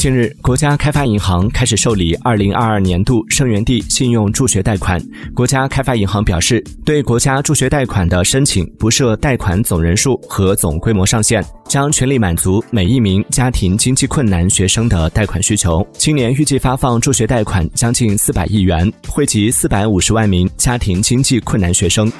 近日国家开发银行开始受理二零二二年度生源地信用助学贷款。国家开发银行表示对国家助学贷款的申请不设贷款总人数和总规模上限将全力满足每一名家庭经济困难学生的贷款需求。今年预计发放助学贷款将近四百亿元惠及四百五十万名家庭经济困难学生。